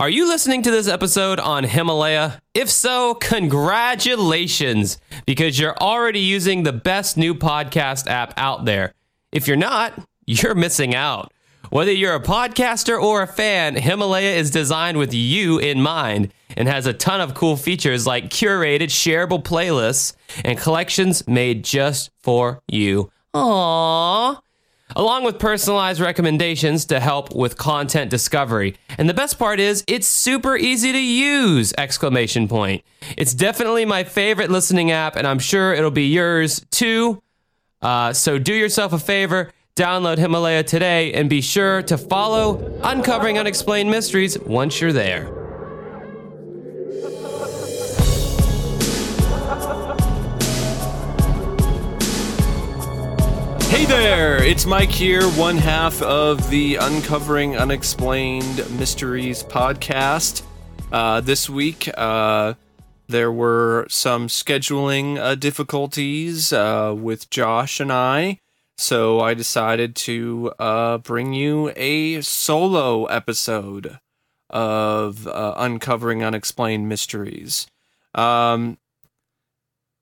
Are you listening to this episode on Himalaya? If so, congratulations, because you're already using the best new podcast app out there. If you're not, you're missing out. Whether you're a podcaster or a fan, Himalaya is designed with you in mind and has a ton of cool features like curated, shareable playlists and collections made just for you. Aww along with personalized recommendations to help with content discovery. And the best part is it's super easy to use! Exclamation point. It's definitely my favorite listening app and I'm sure it'll be yours too. Uh, so do yourself a favor, download Himalaya today and be sure to follow Uncovering Unexplained Mysteries once you're there. Hey there, it's Mike here, one half of the Uncovering Unexplained Mysteries podcast. Uh, this week, uh, there were some scheduling uh, difficulties uh, with Josh and I, so I decided to uh, bring you a solo episode of uh, Uncovering Unexplained Mysteries. Um,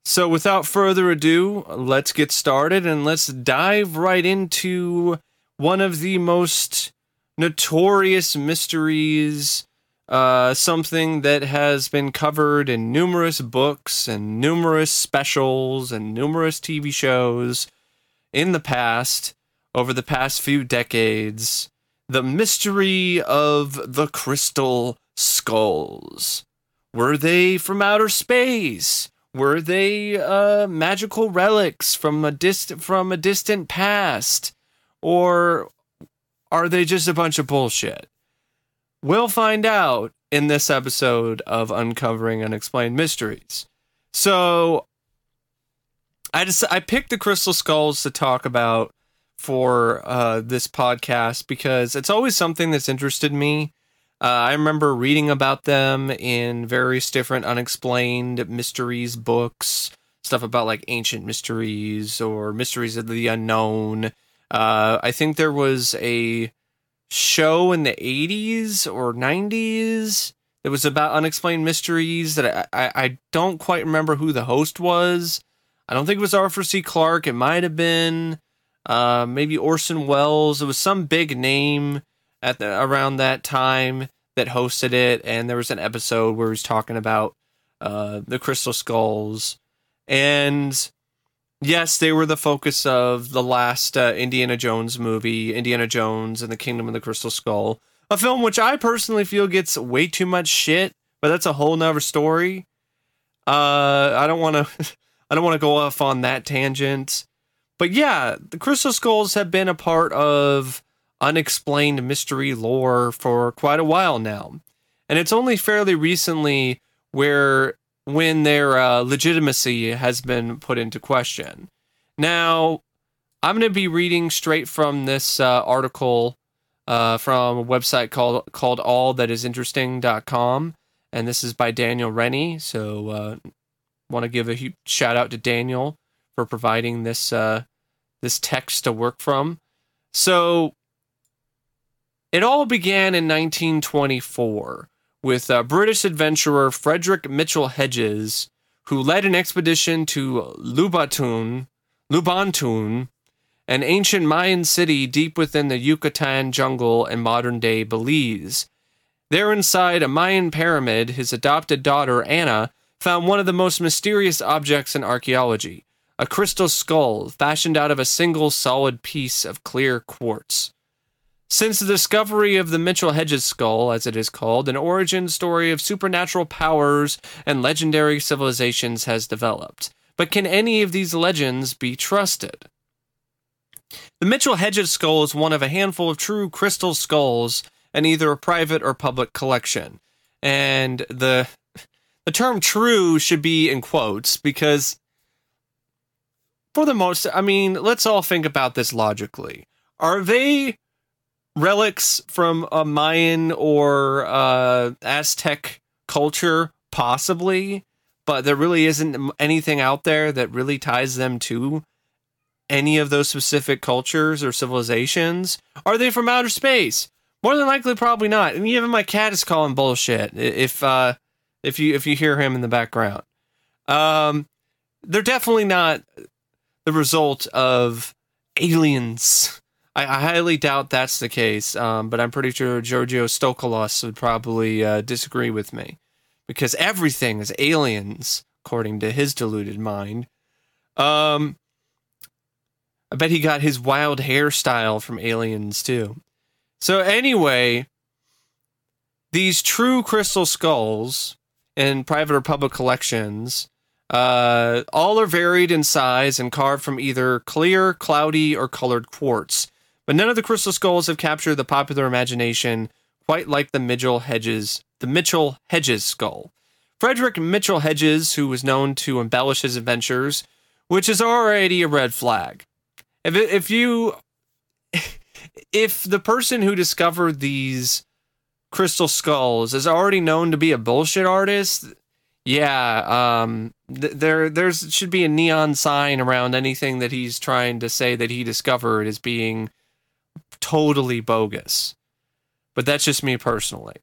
so, without further ado, let's get started and let's dive right into one of the most notorious mysteries. Uh, something that has been covered in numerous books and numerous specials and numerous TV shows in the past, over the past few decades. The mystery of the crystal skulls. Were they from outer space? Were they uh, magical relics from a distant from a distant past, or are they just a bunch of bullshit? We'll find out in this episode of Uncovering Unexplained Mysteries. So, I just I picked the crystal skulls to talk about for uh, this podcast because it's always something that's interested me. Uh, I remember reading about them in various different unexplained mysteries books, stuff about like ancient mysteries or mysteries of the unknown. Uh, I think there was a show in the 80s or 90s that was about unexplained mysteries that I, I, I don't quite remember who the host was. I don't think it was Arthur C. Clarke. It might have been uh, maybe Orson Welles. It was some big name at the, around that time that hosted it, and there was an episode where he was talking about uh, the crystal skulls, and yes, they were the focus of the last uh, Indiana Jones movie, Indiana Jones and the Kingdom of the Crystal Skull, a film which I personally feel gets way too much shit, but that's a whole nother story. Uh, I don't want to, I don't want to go off on that tangent, but yeah, the Crystal Skulls have been a part of unexplained mystery lore for quite a while now. And it's only fairly recently where when their uh, legitimacy has been put into question. Now, I'm going to be reading straight from this uh, article uh, from a website called called allthatisinteresting.com and this is by Daniel Rennie. So, uh, want to give a huge shout out to Daniel for providing this uh, this text to work from. So, it all began in 1924 with uh, British adventurer Frederick Mitchell Hedges, who led an expedition to Lubatun, Lubantun, an ancient Mayan city deep within the Yucatan jungle in modern day Belize. There, inside a Mayan pyramid, his adopted daughter, Anna, found one of the most mysterious objects in archaeology a crystal skull fashioned out of a single solid piece of clear quartz. Since the discovery of the Mitchell Hedges skull, as it is called, an origin story of supernatural powers and legendary civilizations has developed. But can any of these legends be trusted? The Mitchell Hedges skull is one of a handful of true crystal skulls in either a private or public collection. And the the term true should be in quotes because for the most I mean, let's all think about this logically. Are they relics from a Mayan or uh, Aztec culture, possibly, but there really isn't anything out there that really ties them to any of those specific cultures or civilizations. Are they from outer space? More than likely, probably not. And even my cat is calling bullshit. If uh, if you if you hear him in the background, um, they're definitely not the result of aliens. I, I highly doubt that's the case. Um, but I'm pretty sure Giorgio Tsoukalos would probably uh, disagree with me because everything is aliens according to his deluded mind. Um, I bet he got his wild hairstyle from aliens too. So anyway, these true crystal skulls in private or public collections, uh, all are varied in size and carved from either clear, cloudy, or colored quartz. But none of the crystal skulls have captured the popular imagination quite like the Mitchell Hedges, the Mitchell Hedges skull. Frederick Mitchell Hedges, who was known to embellish his adventures, which is already a red flag. If if you if the person who discovered these crystal skulls is already known to be a bullshit artist, yeah, um, th- there there's should be a neon sign around anything that he's trying to say that he discovered as being totally bogus. But that's just me personally.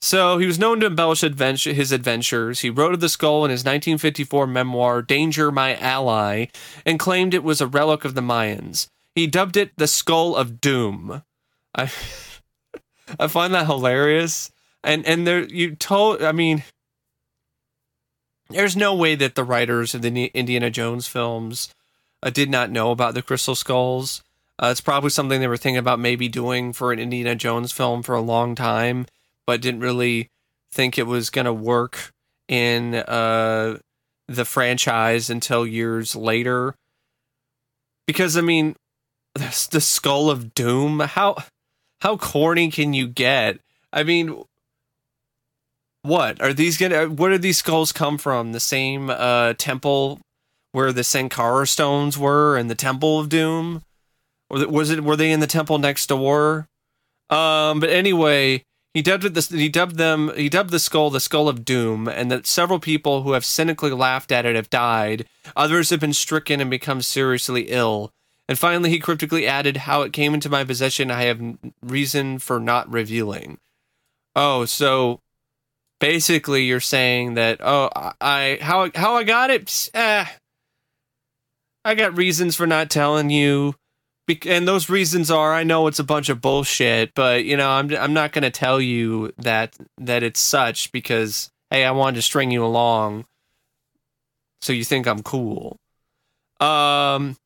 So he was known to embellish adventure, his adventures. He wrote of the skull in his 1954 memoir, Danger My Ally, and claimed it was a relic of the Mayans. He dubbed it the Skull of Doom. I I find that hilarious. And and there you told I mean there's no way that the writers of the Indiana Jones films uh, did not know about the crystal skulls. Uh, it's probably something they were thinking about maybe doing for an Indiana Jones film for a long time, but didn't really think it was going to work in uh, the franchise until years later. Because I mean, the skull of doom. How how corny can you get? I mean, what are these gonna? Where do these skulls come from? The same uh, temple where the Sankara stones were, and the Temple of Doom, or was it? Were they in the temple next door? Um, but anyway, he dubbed it this. He dubbed them. He dubbed the skull the skull of doom, and that several people who have cynically laughed at it have died. Others have been stricken and become seriously ill. And finally, he cryptically added, How it came into my possession, I have reason for not revealing. Oh, so basically you're saying that, oh, I, how, how I got it? Eh, I got reasons for not telling you. And those reasons are, I know it's a bunch of bullshit, but you know, I'm, I'm not going to tell you that, that it's such because, hey, I wanted to string you along. So you think I'm cool. Um,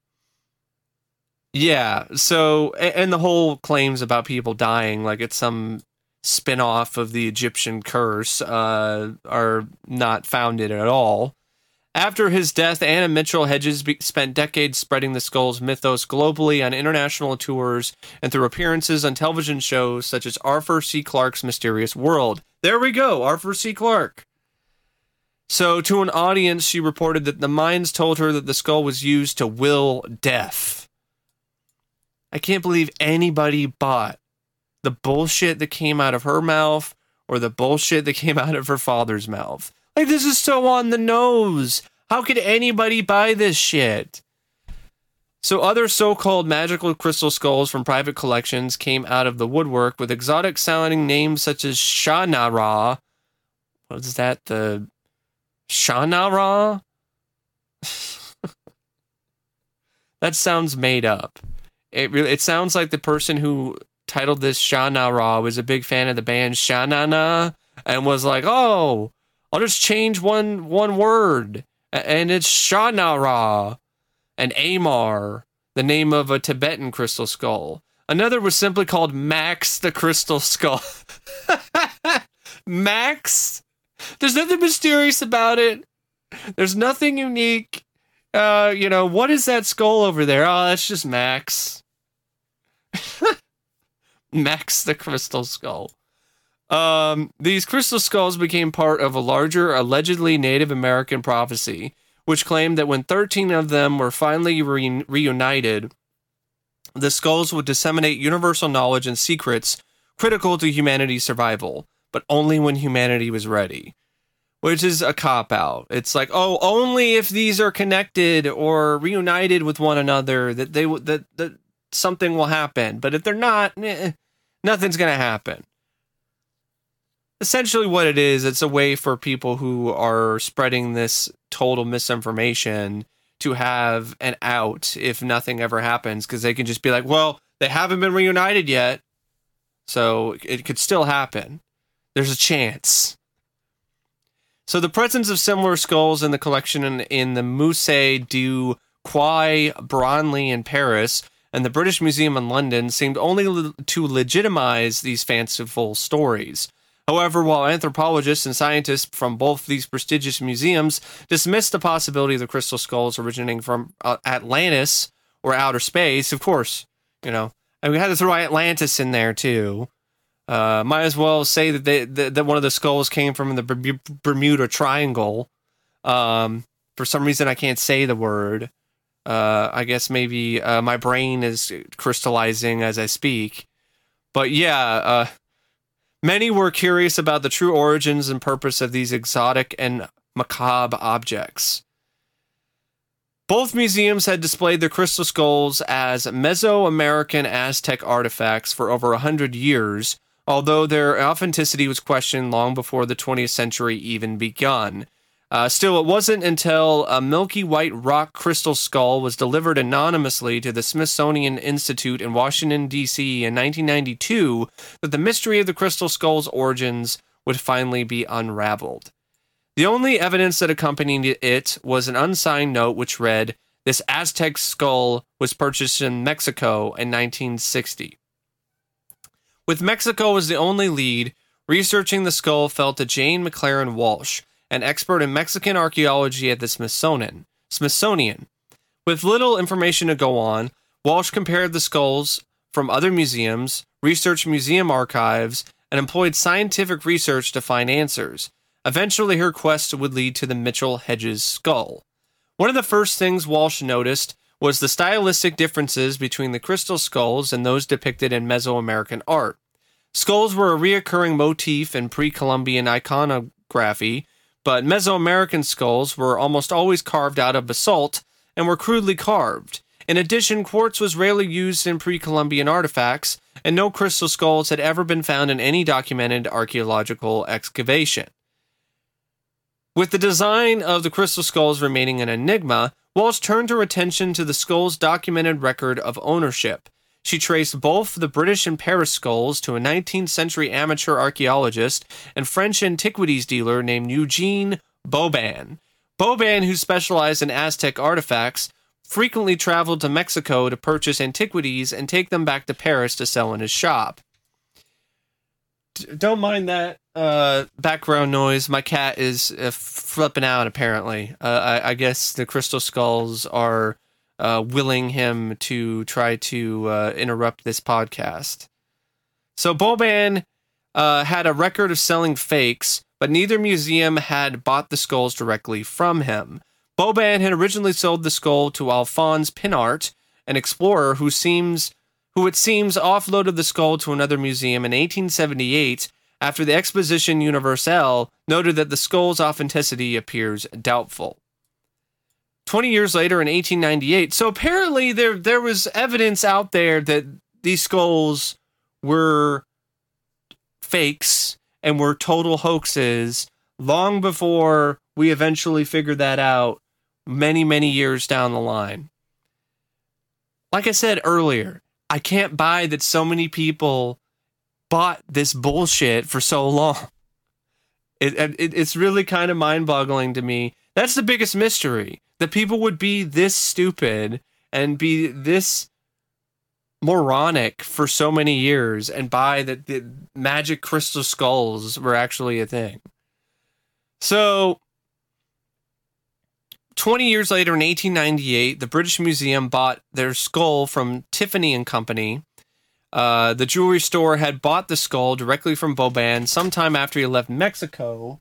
yeah. So, and the whole claims about people dying, like it's some spin-off of the Egyptian curse, uh, are not founded at all. After his death, Anna Mitchell Hedges spent decades spreading the skull's mythos globally on international tours and through appearances on television shows such as Arthur C. Clarke's Mysterious World. There we go, Arthur C. Clarke. So, to an audience, she reported that the Mayans told her that the skull was used to will death. I can't believe anybody bought the bullshit that came out of her mouth or the bullshit that came out of her father's mouth. Like, this is so on the nose. How could anybody buy this shit? So, other so called magical crystal skulls from private collections came out of the woodwork with exotic sounding names such as Sha-na-Ra. What is that? The Sha-na-Ra? that sounds made up. It really it sounds like the person who titled this Sha-na-Ra was a big fan of the band Sha-na-na and was like, "Oh, I'll just change one one word and it's Sha-na-Ra and Amar, the name of a Tibetan crystal skull. Another was simply called Max the Crystal Skull. Max? There's nothing mysterious about it. There's nothing unique. Uh, you know, what is that skull over there? Oh, that's just Max. Max the Crystal Skull. Um, these crystal skulls became part of a larger, allegedly Native American prophecy, which claimed that when 13 of them were finally re- reunited, the skulls would disseminate universal knowledge and secrets critical to humanity's survival, but only when humanity was ready which is a cop out. It's like, oh, only if these are connected or reunited with one another that they that that something will happen. But if they're not, eh, Nothing's going to happen. Essentially, what it is, it's a way for people who are spreading this total misinformation to have an out if nothing ever happens because they can just be like, well, they haven't been reunited yet. So it could still happen. There's a chance. So the presence of similar skulls in the collection in, in the Musée du Quai Branly in Paris and the British Museum in London seemed only to legitimize these fanciful stories. However, while anthropologists and scientists from both these prestigious museums dismissed the possibility of the crystal skulls originating from uh, Atlantis or outer space, of course, you know, and we had to throw Atlantis in there too. Uh, might as well say that they that, that one of the skulls came from the Bermuda Triangle. Um, for some reason, I can't say the word. Uh, I guess maybe uh, my brain is crystallizing as I speak. But yeah, uh, many were curious about the true origins and purpose of these exotic and macabre objects. Both museums had displayed their crystal skulls as Mesoamerican Aztec artifacts for over a hundred years, although their authenticity was questioned long before the 20th century even begun. Uh, still, it wasn't until a milky white rock crystal skull was delivered anonymously to the Smithsonian Institute in Washington, D.C. in 1992 that the mystery of the crystal skull's origins would finally be unraveled. The only evidence that accompanied it was an unsigned note which read, This Aztec skull was purchased in Mexico in 1960. With Mexico as the only lead, researching the skull fell to Jane McLaren Walsh, an expert in Mexican archaeology at the Smithsonian. Smithsonian. With little information to go on, Walsh compared the skulls from other museums, researched museum archives, and employed scientific research to find answers. Eventually, her quest would lead to the Mitchell Hedges skull. One of the first things Walsh noticed was the stylistic differences between the crystal skulls and those depicted in Mesoamerican art. Skulls were a reoccurring motif in pre Columbian iconography, but Mesoamerican skulls were almost always carved out of basalt and were crudely carved. In addition, quartz was rarely used in pre Columbian artifacts, and no crystal skulls had ever been found in any documented archaeological excavation. With the design of the crystal skulls remaining an enigma, Walsh turned her attention to the skull's documented record of ownership. She traced both the British and Paris skulls to a 19th century amateur archaeologist and French antiquities dealer named Eugene Boban. Boban, who specialized in Aztec artifacts, frequently traveled to Mexico to purchase antiquities and take them back to Paris to sell in his shop. D- don't mind that uh, background noise. My cat is uh, flipping out. Apparently, uh, I, I, guess the crystal skulls are uh, willing him to try to uh, interrupt this podcast. So Boban uh, had a record of selling fakes, but neither museum had bought the skulls directly from him. Boban had originally sold the skull to Alphonse Pinart, an explorer who seems who it seems offloaded the skull to another museum in 1878 after the Exposition Universelle noted that the skull's authenticity appears doubtful. 20 years later in 1898, so apparently there there was evidence out there that these skulls were fakes and were total hoaxes long before we eventually figured that out many many years down the line. Like I said earlier, I can't buy that so many people bought this bullshit for so long. It, it it's really kind of mind-boggling to me. That's the biggest mystery that people would be this stupid and be this moronic for so many years and buy that the magic crystal skulls were actually a thing. So 20 years later in 1898, the British Museum bought their skull from Tiffany and Company uh, the jewelry store had bought the skull directly from Boban sometime after he left Mexico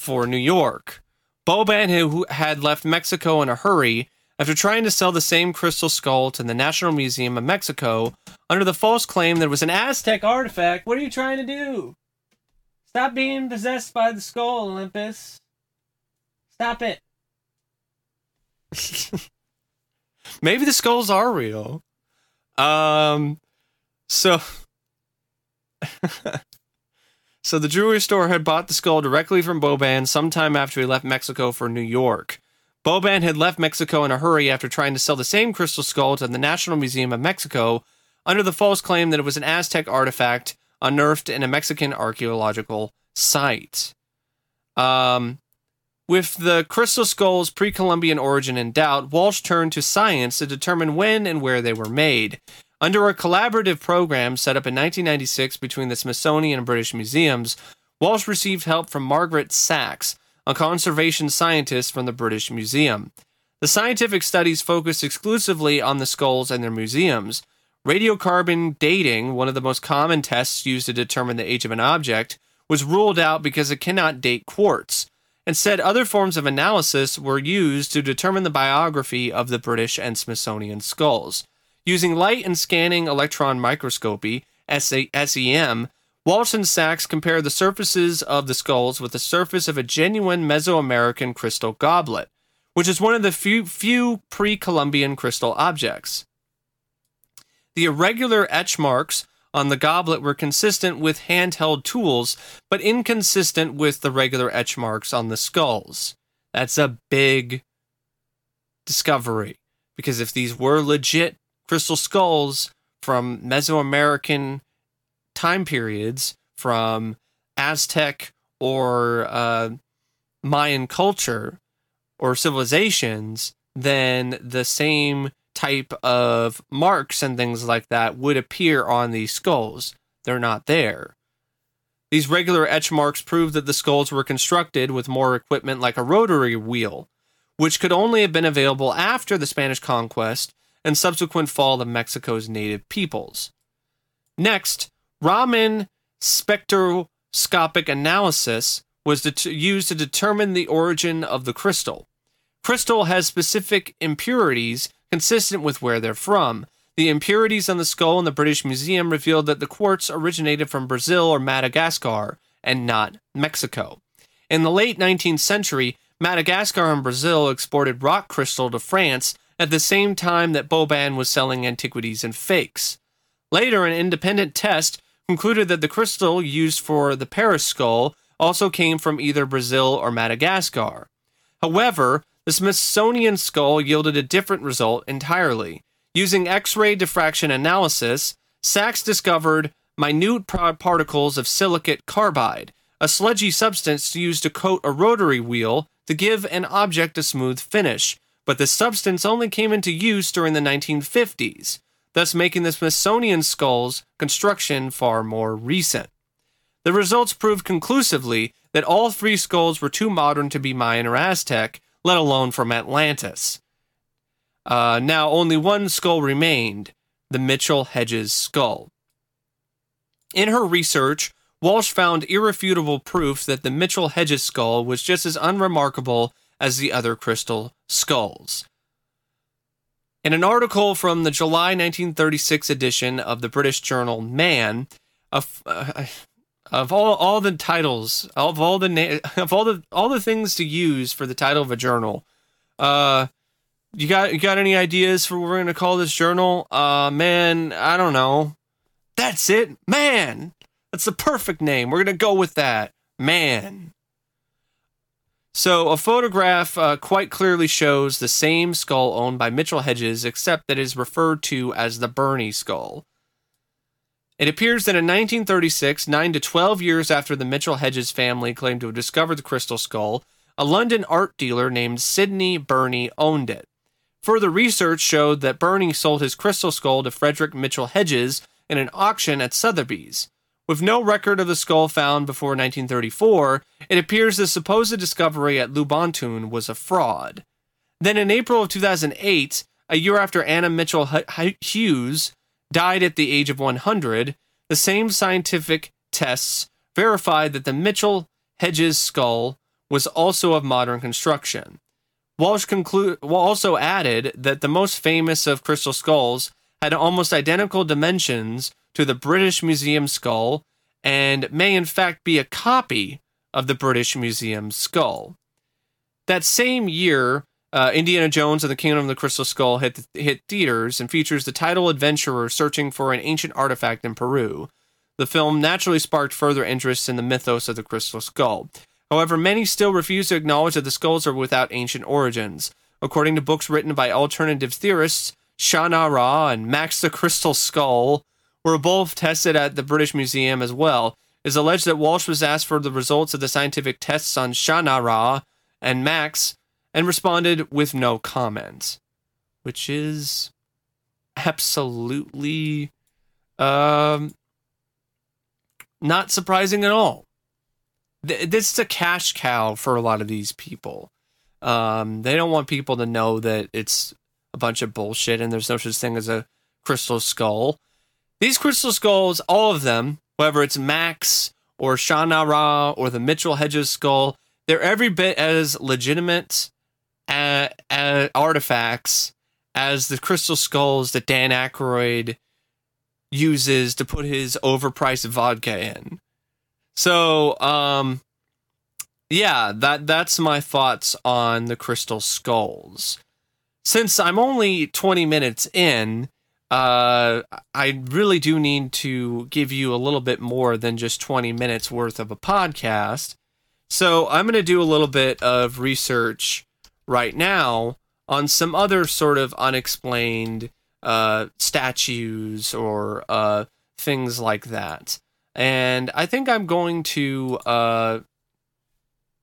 for New York. Boban, who had left Mexico in a hurry, after trying to sell the same crystal skull to the National Museum of Mexico under the false claim that it was an Aztec artifact. What are you trying to do? Stop being possessed by the skull, Olympus. Stop it. Maybe the skulls are real. Um, so so the jewelry store had bought the skull directly from Boban sometime after he left Mexico for New York. Boban had left Mexico in a hurry after trying to sell the same crystal skull to the National Museum of Mexico under the false claim that it was an Aztec artifact unearthed in a Mexican archaeological site. Um, with the crystal skull's pre Columbian origin in doubt, Walsh turned to science to determine when and where they were made. Under a collaborative program set up in 1996 between the Smithsonian and British Museums, Walsh received help from Margaret Sax, a conservation scientist from the British Museum. The scientific studies focused exclusively on the skulls and their museums. Radiocarbon dating, one of the most common tests used to determine the age of an object, was ruled out because it cannot date quartz. Instead, other forms of analysis were used to determine the biography of the British and Smithsonian skulls. Using light and scanning electron microscopy, SEM, Walsh and Sax compared the surfaces of the skulls with the surface of a genuine Mesoamerican crystal goblet, which is one of the few, few pre Columbian crystal objects. The irregular etch marks on the goblet were consistent with handheld tools, but inconsistent with the regular etch marks on the skulls. That's a big discovery, because if these were legit crystal skulls from Mesoamerican time periods, from Aztec or uh, Mayan culture or civilizations, then the same type of marks and things like that would appear on these skulls. They're not there. These regular etch marks prove that the skulls were constructed with more equipment like a rotary wheel, which could only have been available after the Spanish conquest and subsequent fall of Mexico's native peoples. Next, Raman spectroscopic analysis was det- used to determine the origin of the crystal. Crystal has specific impurities consistent with where they're from. The impurities on the skull in the British Museum revealed that the quartz originated from Brazil or Madagascar and not Mexico. In the late 19th century, Madagascar and Brazil exported rock crystal to France at the same time that Boban was selling antiquities and fakes. Later, an independent test concluded that the crystal used for the Paris skull also came from either Brazil or Madagascar. However, the Smithsonian skull yielded a different result entirely. Using X ray diffraction analysis, Sax discovered minute particles of silicate carbide, a sludgy substance used to coat a rotary wheel to give an object a smooth finish, but the substance only came into use during the 1950s thus making the Smithsonian skull's construction far more recent. The results proved conclusively that all three skulls were too modern to be Mayan or Aztec, let alone from Atlantis. Uh, now, only one skull remained the Mitchell Hedges skull. In her research, Walsh found irrefutable proof that the Mitchell Hedges skull was just as unremarkable as the other crystal skulls. In an article from the July 1936 edition of the British journal Man, of, uh, of all, all the titles of all the na- of all the all the things to use for the title of a journal, uh, you got you got any ideas for what we're gonna call this journal? Uh, man, I don't know. That's it, man. That's the perfect name. We're gonna go with that, man. So, a photograph uh, quite clearly shows the same skull owned by Mitchell Hedges, except that it is referred to as the Burney skull. It appears that in 1936, 9 to 12 years after the Mitchell Hedges family claimed to have discovered the crystal skull, a London art dealer named Sidney Burney owned it. Further research showed that Burney sold his crystal skull to Frederick Mitchell Hedges in an auction at Sotheby's. With no record of the skull found before 1934, it appears the supposed discovery at Lubantoon was a fraud. Then in April of 2008, a year after Anna Mitchell Hedges died at the age of 100, the same scientific tests verified that the Mitchell Hedges skull was also of modern construction. Walsh conclu- also added that the most famous of crystal skulls had almost identical dimensions to the British Museum skull and may in fact be a copy of the British Museum skull. That same year, uh, Indiana Jones and the Kingdom of the Crystal Skull hit, hit theaters and features the title adventurer searching for an ancient artifact in Peru. The film naturally sparked further interest in the mythos of the crystal skull. However, many still refuse to acknowledge that the skulls are without ancient origins. According to books written by alternative theorists, Shannara and Max the Crystal Skull were both tested at the British Museum as well. It is alleged that Walsh was asked for the results of the scientific tests on Shannara and Max and responded with no comment, which is absolutely um, not surprising at all. This is a cash cow for a lot of these people. Um, they don't want people to know that it's a bunch of bullshit and there's no such thing as a crystal skull. These crystal skulls, all of them, whether it's Max or Shannara or the Mitchell Hedges skull, they're every bit as legitimate uh, uh, artifacts as the crystal skulls that Dan Aykroyd uses to put his overpriced vodka in. So, um, yeah, that that's my thoughts on the crystal skulls. Since I'm only 20 minutes in, uh, I really do need to give you a little bit more than just 20 minutes worth of a podcast. So I'm going to do a little bit of research right now on some other sort of unexplained uh, statues or uh, things like that. And I think I'm going to uh,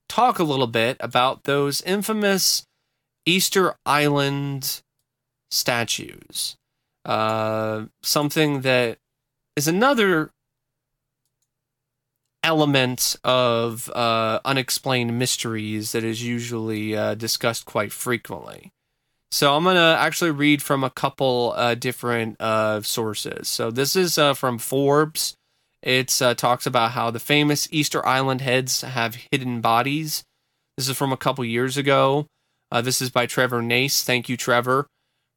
talk a little bit about those infamous Easter Island statues. Uh, something that is another element of uh, unexplained mysteries that is usually uh, discussed quite frequently. So I'm to actually read from a couple uh, different uh, sources. So this is uh, from Forbes. It uh, talks about how the famous Easter Island heads have hidden bodies. This is from a couple years ago. this is by Trevor Nace. Thank you, Trevor.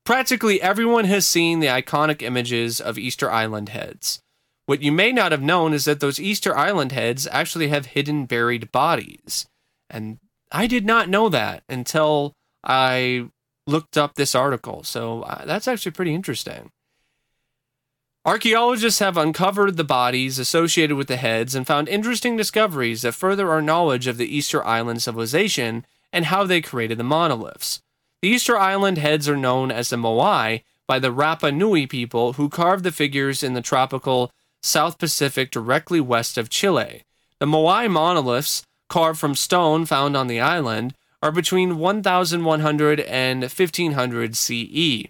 Practically everyone has seen the iconic images of Easter Island heads. What you may not have known is that those Easter Island heads actually have hidden buried bodies. And I did not know that until I looked up this article. So uh, that's actually pretty interesting. Archaeologists have uncovered the bodies associated with the heads and found interesting discoveries that further our knowledge of the Easter Island civilization and how they created the monoliths. The Easter Island heads are known as the Moai by the Rapa Nui people who carved the figures in the tropical South Pacific directly west of Chile. The Moai monoliths, carved from stone found on the island, are between 1100 and 1500 CE.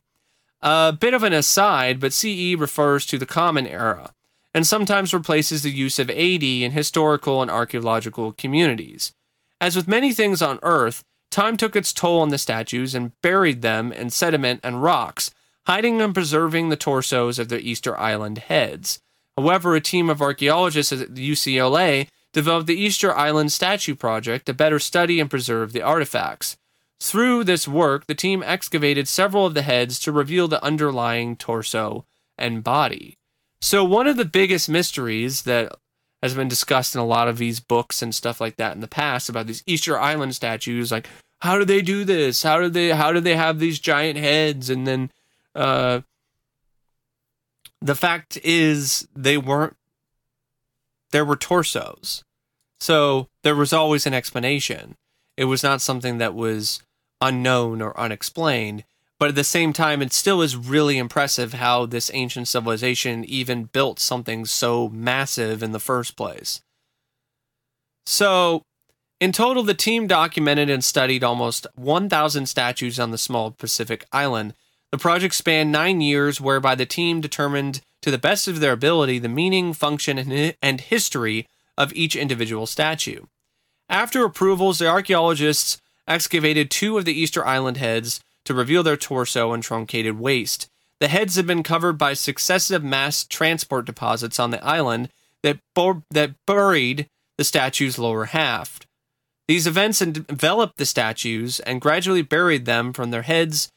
A bit of an aside, but CE refers to the Common Era, and sometimes replaces the use of AD in historical and archaeological communities. As with many things on Earth, time took its toll on the statues and buried them in sediment and rocks, hiding and preserving the torsos of their Easter Island heads. However, a team of archaeologists at UCLA developed the Easter Island Statue Project to better study and preserve the artifacts. Through this work, the team excavated several of the heads to reveal the underlying torso and body. So, one of the biggest mysteries that has been discussed in a lot of these books and stuff like that in the past about these Easter Island statues, like how do they do this? How do they how do they have these giant heads? And then uh, the fact is they weren't there were torsos so there was always an explanation it was not something that was unknown or unexplained but at the same time it still is really impressive how this ancient civilization even built something so massive in the first place so in total the team documented and studied almost 1000 statues on the small pacific island the project spanned nine years, whereby the team determined to the best of their ability the meaning, function, and history of each individual statue. After approvals, the archaeologists excavated two of the Easter Island heads to reveal their torso and truncated waist. The heads had been covered by successive mass transport deposits on the island that, bur- that buried the statue's lower half. These events enveloped the statues and gradually buried them from their heads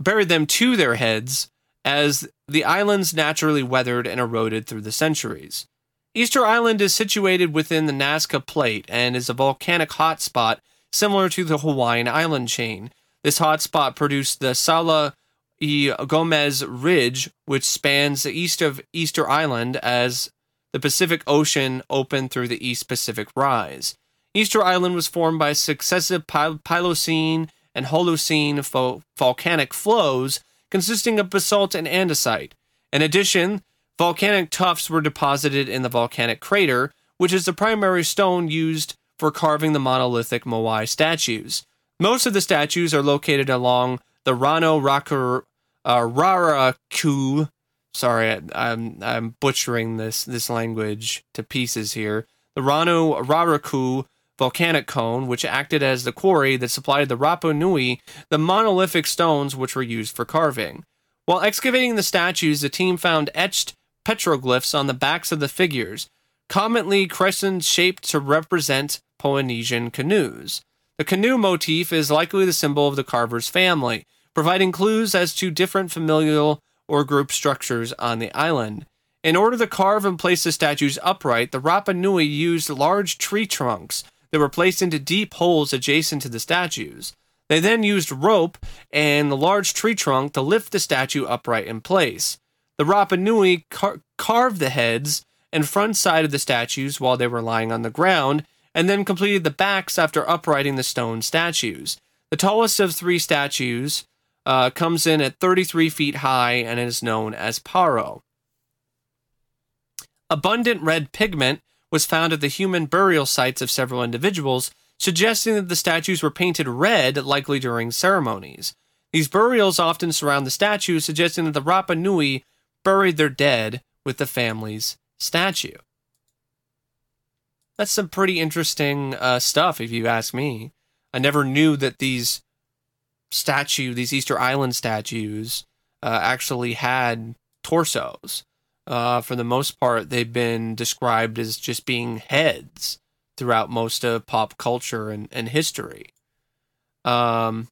buried them to their heads as the islands naturally weathered and eroded through the centuries. Easter Island is situated within the Nazca Plate and is a volcanic hotspot similar to the Hawaiian island chain. This hotspot produced the Sala y Gomez Ridge, which spans the east of Easter Island as the Pacific Ocean opened through the East Pacific Rise. Easter Island was formed by successive Paleocene and Holocene fo- volcanic flows consisting of basalt and andesite. In addition, volcanic tuffs were deposited in the volcanic crater, which is the primary stone used for carving the monolithic Moai statues. Most of the statues are located along the Rano Rakur, uh, Raraku. Sorry, I, I'm I'm butchering this this language to pieces here. The Rano Raraku volcanic cone, which acted as the quarry that supplied the Rapa Nui the monolithic stones which were used for carving. While excavating the statues, the team found etched petroglyphs on the backs of the figures, commonly crescent shaped to represent Polynesian canoes. The canoe motif is likely the symbol of the carver's family, providing clues as to different familial or group structures on the island. In order to carve and place the statues upright, the Rapa Nui used large tree trunks that were placed into deep holes adjacent to the statues. They then used rope and the large tree trunk to lift the statue upright in place. The Rapa Nui car- carved the heads and front side of the statues while they were lying on the ground, and then completed the backs after uprighting the stone statues. The tallest of three statues uh, comes in at 33 feet high and is known as Paro. Abundant red pigment was found at the human burial sites of several individuals, suggesting that the statues were painted red, likely during ceremonies. These burials often surround the statues, suggesting that the Rapa Nui buried their dead with the family's statue. That's some pretty interesting uh, stuff, if you ask me. I never knew that these statue, these Easter Island statues, uh, actually had torsos. Uh, for the most part, they've been described as just being heads throughout most of pop culture and, and history. Um,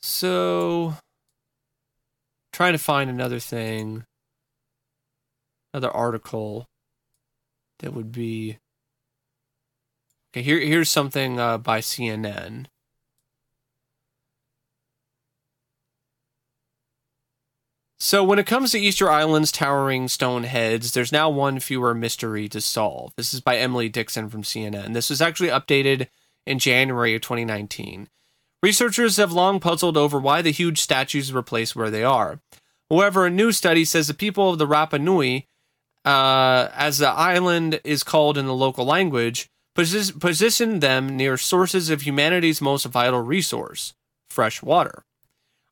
so, trying to find another thing, another article that would be. Okay, here, here's something uh, by CNN. So, when it comes to Easter Island's towering stone heads, there's now one fewer mystery to solve. This is by Emily Dixon from CNN. This was actually updated in January of 2019. Researchers have long puzzled over why the huge statues were placed where they are. However, a new study says the people of the Rapa Nui, uh, as the island is called in the local language, posi- positioned them near sources of humanity's most vital resource fresh water.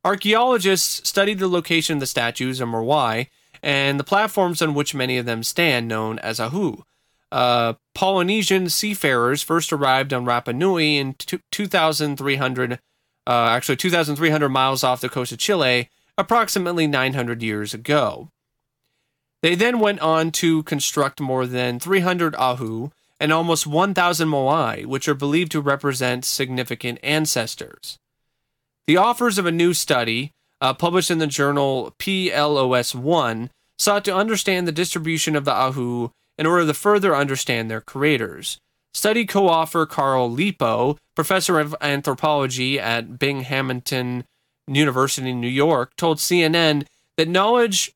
Archaeologists studied the location of the statues in Moai and the platforms on which many of them stand, known as Ahu. Uh, Polynesian seafarers first arrived on Rapa Nui in 2,300, uh, actually 2,300 miles off the coast of Chile, approximately 900 years ago. They then went on to construct more than 300 Ahu and almost 1,000 Moai, which are believed to represent significant ancestors. The authors of a new study, uh, published in the journal PLOS 1, sought to understand the distribution of the Ahu in order to further understand their creators. Study co author Carl Lipo, professor of anthropology at Binghamton University in New York, told CNN that knowledge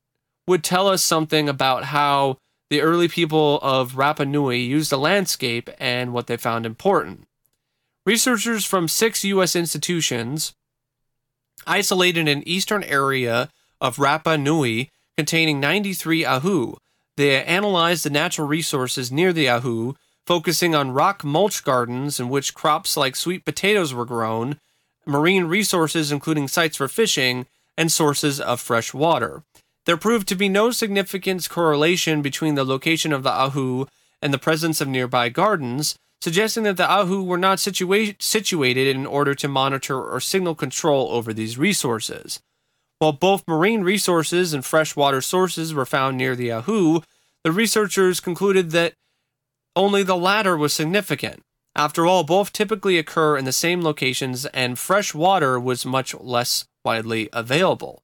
would tell us something about how the early people of Rapa Nui used the landscape and what they found important. Researchers from six U.S. institutions isolated an eastern area of Rapa Nui containing 93 Ahu. They analyzed the natural resources near the Ahu, focusing on rock mulch gardens in which crops like sweet potatoes were grown, marine resources including sites for fishing, and sources of fresh water. There proved to be no significant correlation between the location of the Ahu and the presence of nearby gardens, suggesting that the Ahu were not situa- situated in order to monitor or signal control over these resources. While both marine resources and freshwater sources were found near the Ahu, the researchers concluded that only the latter was significant. After all, both typically occur in the same locations, and fresh water was much less widely available.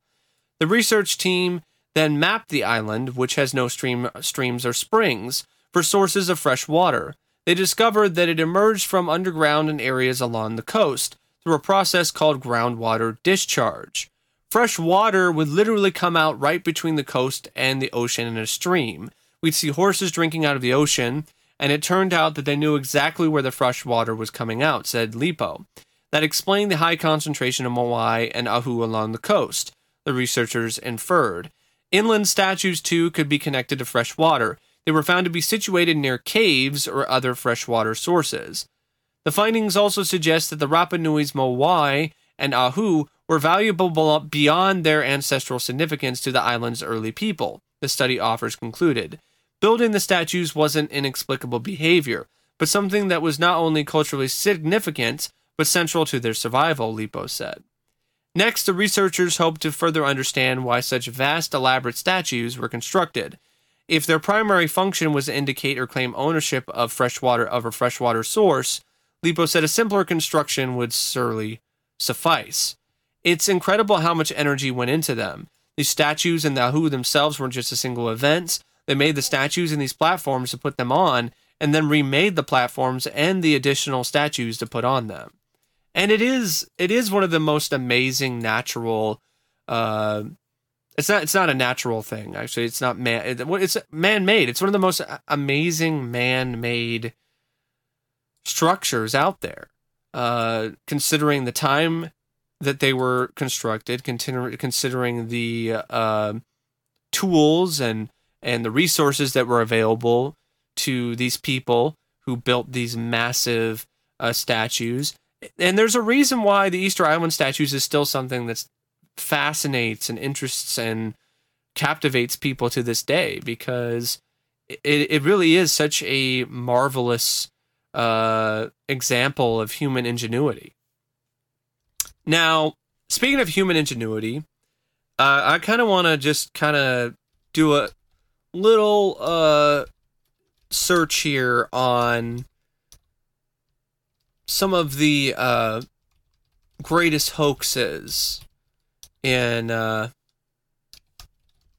The research team then mapped the island, which has no stream, streams or springs, for sources of fresh water they discovered that it emerged from underground in areas along the coast through a process called groundwater discharge. fresh water would literally come out right between the coast and the ocean in a stream. We'd see horses drinking out of the ocean, and it turned out that they knew exactly where the fresh water was coming out, said Lipo. That explained the high concentration of moai and ahu along the coast, the researchers inferred. Inland statues, too, could be connected to fresh water. They were found to be situated near caves or other freshwater sources. The findings also suggest that the Rapa Nui's moai and ahu were valuable beyond their ancestral significance to the island's early people, the study authors concluded. Building the statues wasn't inexplicable behavior, but something that was not only culturally significant, but central to their survival, Lipo said. Next, the researchers hoped to further understand why such vast, elaborate statues were constructed. If their primary function was to indicate or claim ownership of freshwater of a freshwater source, Lipo said a simpler construction would surely suffice. It's incredible how much energy went into them. These statues and the Ahu themselves weren't just a single event. They made the statues and these platforms to put them on, and then remade the platforms and the additional statues to put on them and it is it is one of the most amazing natural uh it's not it's not a natural thing actually. It's not man it's man-made. It's one of the most amazing man-made structures out there. Uh considering the time that they were constructed considering the uh, tools and and the resources that were available to these people who built these massive uh, statues and there's a reason why the Easter Island statues is still something that fascinates and interests and captivates people to this day because it, it really is such a marvelous uh, example of human ingenuity. Now, speaking of human ingenuity, uh, I kind of want to just kind of do a little uh, search here on some of the uh, greatest hoaxes in uh,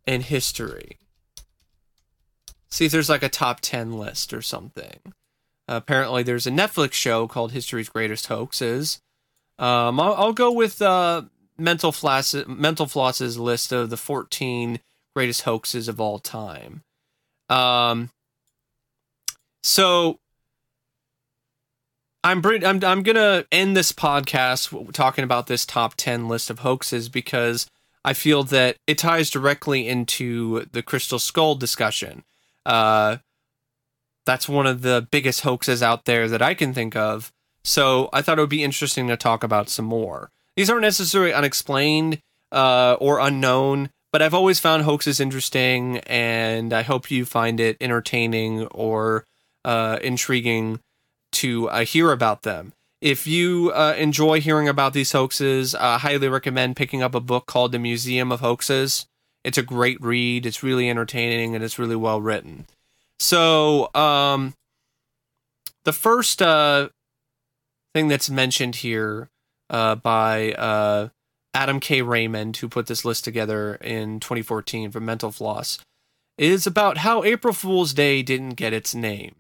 in history. See if there's like a top ten list or something. Apparently, there's a Netflix show called History's Greatest Hoaxes. Um, I'll, I'll, go with uh, Mental Floss Mental Floss's list of the 14 greatest hoaxes of all time. Um, so I'm I'm I'm gonna end this podcast talking about this top ten list of hoaxes because I feel that it ties directly into the Crystal Skull discussion. Uh, that's one of the biggest hoaxes out there that I can think of. So I thought it would be interesting to talk about some more. These aren't necessarily unexplained uh, or unknown, but I've always found hoaxes interesting, and I hope you find it entertaining or uh, intriguing to uh, hear about them. If you uh, enjoy hearing about these hoaxes, I highly recommend picking up a book called The Museum of Hoaxes. It's a great read, it's really entertaining, and it's really well written. So, um, the first uh, thing that's mentioned here uh, by uh, Adam K. Raymond, who put this list together in 2014 for Mental Floss, is about how April Fool's Day didn't get its name.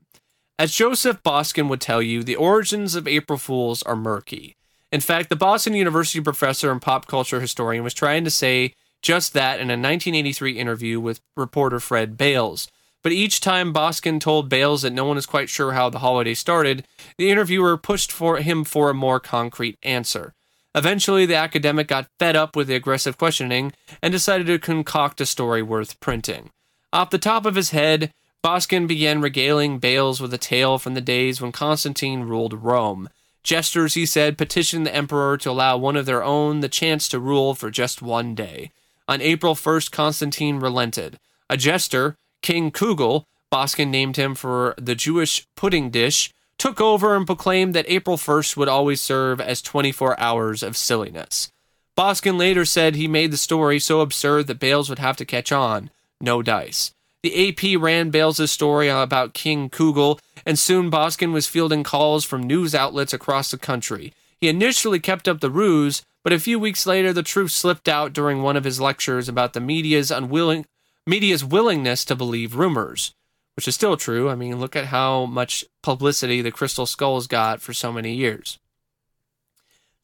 As Joseph Boskin would tell you, the origins of April Fools are murky. In fact, the Boston University professor and pop culture historian was trying to say just that in a 1983 interview with reporter Fred Bales. But each time Boskin told Bales that no one is quite sure how the holiday started, the interviewer pushed for him for a more concrete answer. Eventually, the academic got fed up with the aggressive questioning and decided to concoct a story worth printing. Off the top of his head, Boskin began regaling Bales with a tale from the days when Constantine ruled Rome. Jesters, he said, petitioned the emperor to allow one of their own the chance to rule for just one day. On April 1st, Constantine relented. A jester, King Kugel, Boskin named him for the Jewish pudding dish, took over and proclaimed that April 1st would always serve as 24 hours of silliness. Boskin later said he made the story so absurd that Bales would have to catch on. No dice. The AP ran Bales' story about King Kugel, and soon Boskin was fielding calls from news outlets across the country. He initially kept up the ruse, but a few weeks later the truth slipped out during one of his lectures about the media's unwilling media's willingness to believe rumors, which is still true. I mean, look at how much publicity the Crystal Skulls got for so many years.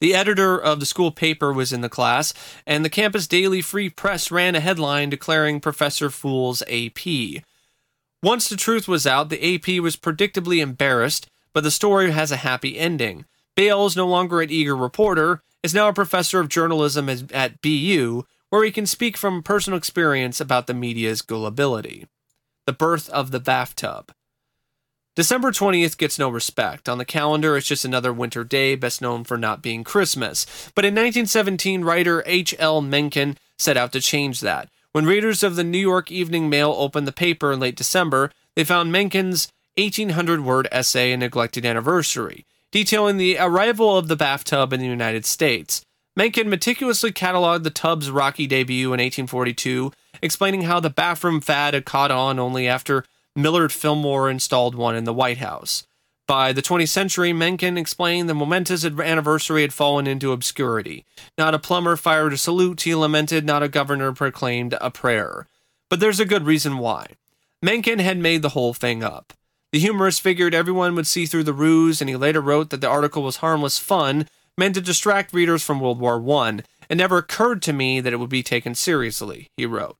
The editor of the school paper was in the class, and the campus daily free press ran a headline declaring Professor Fool's AP. Once the truth was out, the AP was predictably embarrassed, but the story has a happy ending. Bales, no longer an eager reporter, is now a professor of journalism at BU, where he can speak from personal experience about the media's gullibility. The birth of the bathtub. December 20th gets no respect. On the calendar, it's just another winter day, best known for not being Christmas. But in 1917, writer H.L. Mencken set out to change that. When readers of the New York Evening Mail opened the paper in late December, they found Mencken's 1800 word essay, A Neglected Anniversary, detailing the arrival of the bathtub in the United States. Mencken meticulously cataloged the tub's rocky debut in 1842, explaining how the bathroom fad had caught on only after Millard Fillmore installed one in the White House. By the 20th century, Mencken explained the momentous anniversary had fallen into obscurity. Not a plumber fired a salute, he lamented, not a governor proclaimed a prayer. But there's a good reason why. Mencken had made the whole thing up. The humorist figured everyone would see through the ruse, and he later wrote that the article was harmless fun, meant to distract readers from World War I. It never occurred to me that it would be taken seriously, he wrote.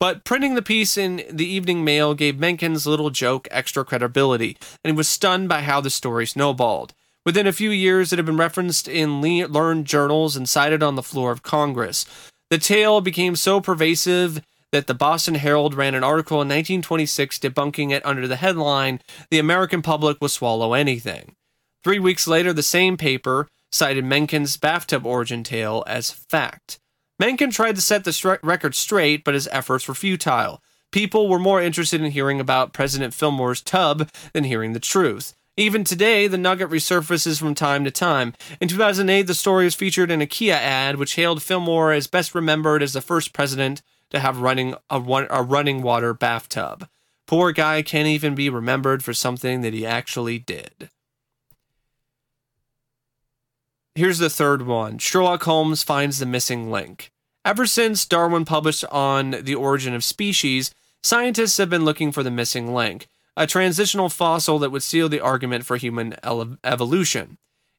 But printing the piece in the Evening Mail gave Mencken's little joke extra credibility, and he was stunned by how the story snowballed. Within a few years, it had been referenced in learned journals and cited on the floor of Congress. The tale became so pervasive that the Boston Herald ran an article in 1926 debunking it under the headline, The American Public Will Swallow Anything. Three weeks later, the same paper cited Mencken's bathtub origin tale as fact. Mencken tried to set the record straight, but his efforts were futile. People were more interested in hearing about President Fillmore's tub than hearing the truth. Even today, the nugget resurfaces from time to time. In 2008, the story was featured in a Kia ad, which hailed Fillmore as best remembered as the first president to have running a, a running water bathtub. Poor guy can't even be remembered for something that he actually did. Here's the third one Sherlock Holmes finds the missing link. Ever since Darwin published on the origin of species, scientists have been looking for the missing link, a transitional fossil that would seal the argument for human evolution.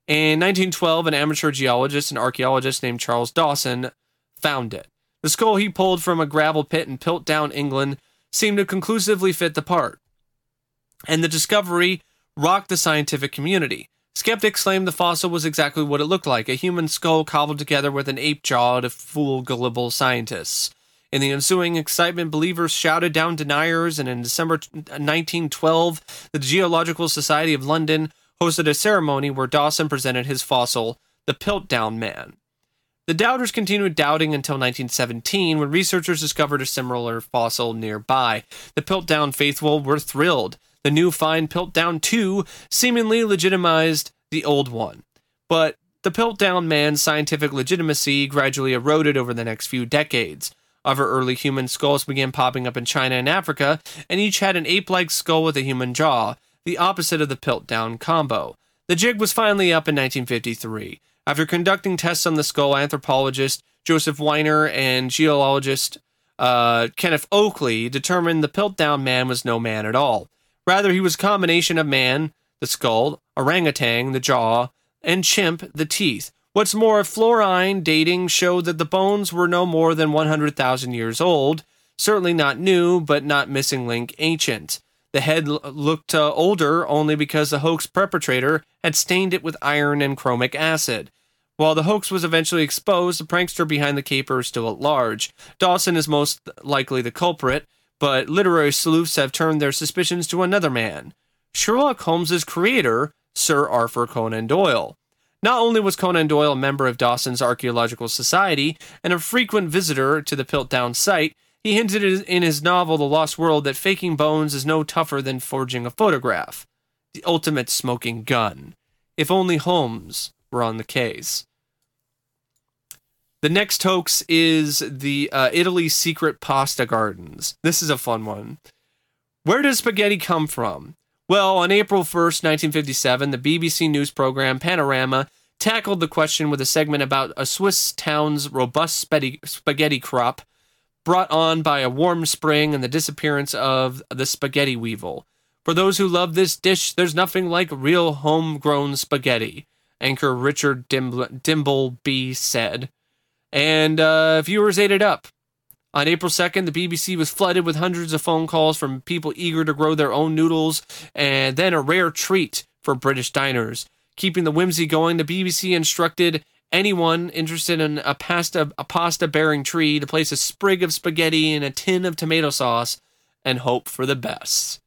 In 1912, an amateur geologist and archaeologist named Charles Dawson found it. The skull he pulled from a gravel pit in Piltdown, England, seemed to conclusively fit the part. And the discovery rocked the scientific community. Skeptics claimed the fossil was exactly what it looked like a human skull cobbled together with an ape jaw to fool gullible scientists. In the ensuing excitement, believers shouted down deniers, and in December 1912, the Geological Society of London hosted a ceremony where Dawson presented his fossil, the Piltdown Man. The doubters continued doubting until 1917 when researchers discovered a similar fossil nearby. The Piltdown faithful were thrilled. The new find Piltdown 2 seemingly legitimized the old one. But the Piltdown man's scientific legitimacy gradually eroded over the next few decades. Other early human skulls began popping up in China and Africa, and each had an ape like skull with a human jaw, the opposite of the Piltdown combo. The jig was finally up in 1953. After conducting tests on the skull, anthropologist Joseph Weiner and geologist uh, Kenneth Oakley determined the Piltdown man was no man at all. Rather, he was a combination of man, the skull, orangutan, the jaw, and chimp, the teeth. What's more, fluorine dating showed that the bones were no more than 100,000 years old, certainly not new, but not missing link ancient. The head looked uh, older only because the hoax perpetrator had stained it with iron and chromic acid. While the hoax was eventually exposed, the prankster behind the caper is still at large. Dawson is most likely the culprit, but literary sleuths have turned their suspicions to another man Sherlock Holmes's creator, Sir Arthur Conan Doyle. Not only was Conan Doyle a member of Dawson's Archaeological Society and a frequent visitor to the Piltdown site, he hinted in his novel The Lost World that faking bones is no tougher than forging a photograph. The ultimate smoking gun. If only Holmes were on the case. The next hoax is the uh, Italy secret pasta gardens. This is a fun one. Where does spaghetti come from? Well, on April 1st, 1957, the BBC news program Panorama tackled the question with a segment about a Swiss town's robust spaghetti crop brought on by a warm spring and the disappearance of the spaghetti weevil. For those who love this dish, there's nothing like real homegrown spaghetti. anchor Richard Dimble, Dimbleby said. And uh, viewers ate it up. On April 2nd, the BBC was flooded with hundreds of phone calls from people eager to grow their own noodles, and then a rare treat for British diners. Keeping the whimsy going, the BBC instructed anyone interested in a pasta a pasta bearing tree to place a sprig of spaghetti in a tin of tomato sauce and hope for the best.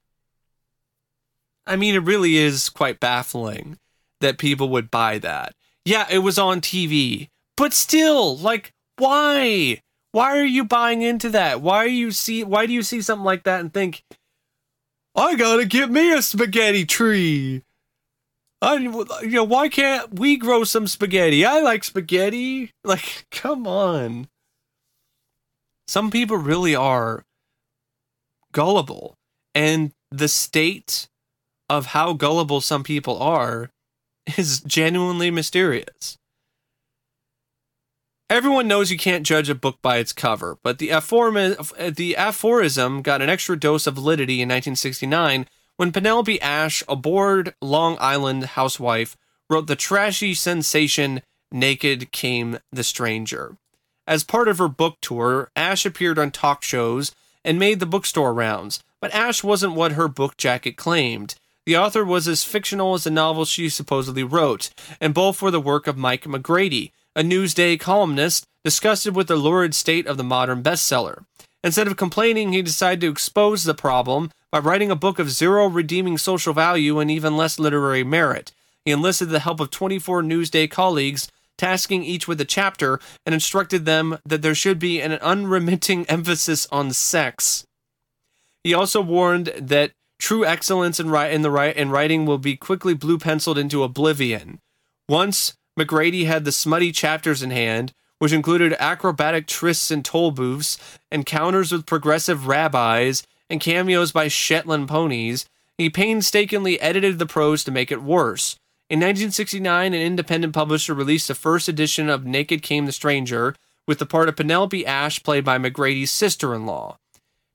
I mean, it really is quite baffling that people would buy that. Yeah, it was on TV, but still, like, why? Why are you buying into that? Why are you see? Why do you see something like that and think, I gotta get me a spaghetti tree? I, you know, why can't we grow some spaghetti? I like spaghetti. Like, come on. Some people really are gullible, and the state of how gullible some people are is genuinely mysterious. Everyone knows you can't judge a book by its cover, but the, aphorism, the aphorism got an extra dose of validity in 1969 when Penelope Ashe, a bored Long Island housewife, wrote the trashy sensation Naked Came the Stranger. As part of her book tour, Ashe appeared on talk shows and made the bookstore rounds, but Ashe wasn't what her book jacket claimed. The author was as fictional as the novel she supposedly wrote, and both were the work of Mike McGrady, a Newsday columnist disgusted with the lurid state of the modern bestseller. Instead of complaining, he decided to expose the problem by writing a book of zero redeeming social value and even less literary merit. He enlisted the help of 24 Newsday colleagues, tasking each with a chapter, and instructed them that there should be an unremitting emphasis on sex. He also warned that true excellence in, ri- in, the ri- in writing will be quickly blue penciled into oblivion. Once McGrady had the smutty chapters in hand, which included acrobatic trysts in toll booths, encounters with progressive rabbis, and cameos by Shetland ponies, he painstakingly edited the prose to make it worse. In 1969, an independent publisher released the first edition of Naked Came the Stranger, with the part of Penelope Ashe played by McGrady's sister in law.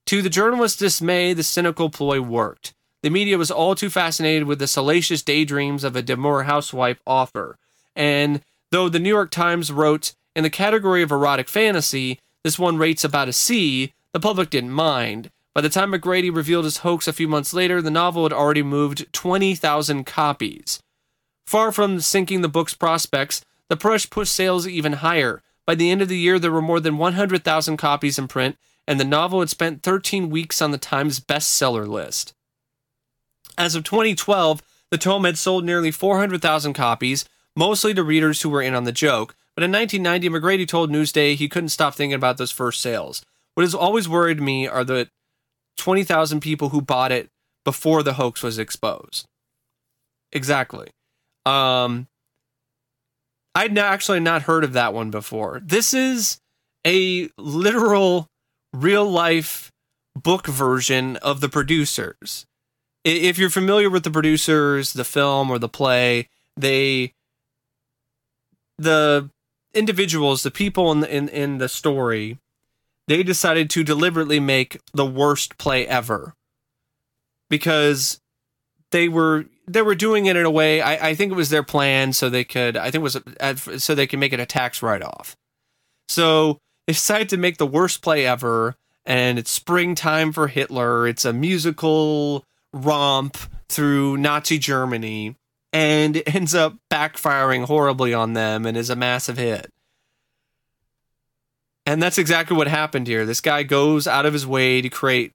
To the journalist's dismay, the cynical ploy worked. The media was all too fascinated with the salacious daydreams of a demure housewife author. And though the New York Times wrote, in the category of erotic fantasy, this one rates about a C, the public didn't mind. By the time McGrady revealed his hoax a few months later, the novel had already moved 20,000 copies. Far from sinking the book's prospects, the push pushed sales even higher. By the end of the year, there were more than 100,000 copies in print, and the novel had spent 13 weeks on the Times bestseller list. As of 2012, the tome had sold nearly 400,000 copies, mostly to readers who were in on the joke. But in 1990, McGrady told Newsday he couldn't stop thinking about those first sales. What has always worried me are the 20,000 people who bought it before the hoax was exposed. Exactly. Um, I'd actually not heard of that one before. This is a literal, real life book version of the producers. If you're familiar with the producers, the film or the play, they the individuals, the people in the, in, in the story, they decided to deliberately make the worst play ever because they were they were doing it in a way. I, I think it was their plan so they could. I think it was uh, so they could make it a tax write off. So they decided to make the worst play ever, and it's springtime for Hitler. It's a musical romp through Nazi Germany and it ends up backfiring horribly on them and is a massive hit. And that's exactly what happened here. This guy goes out of his way to create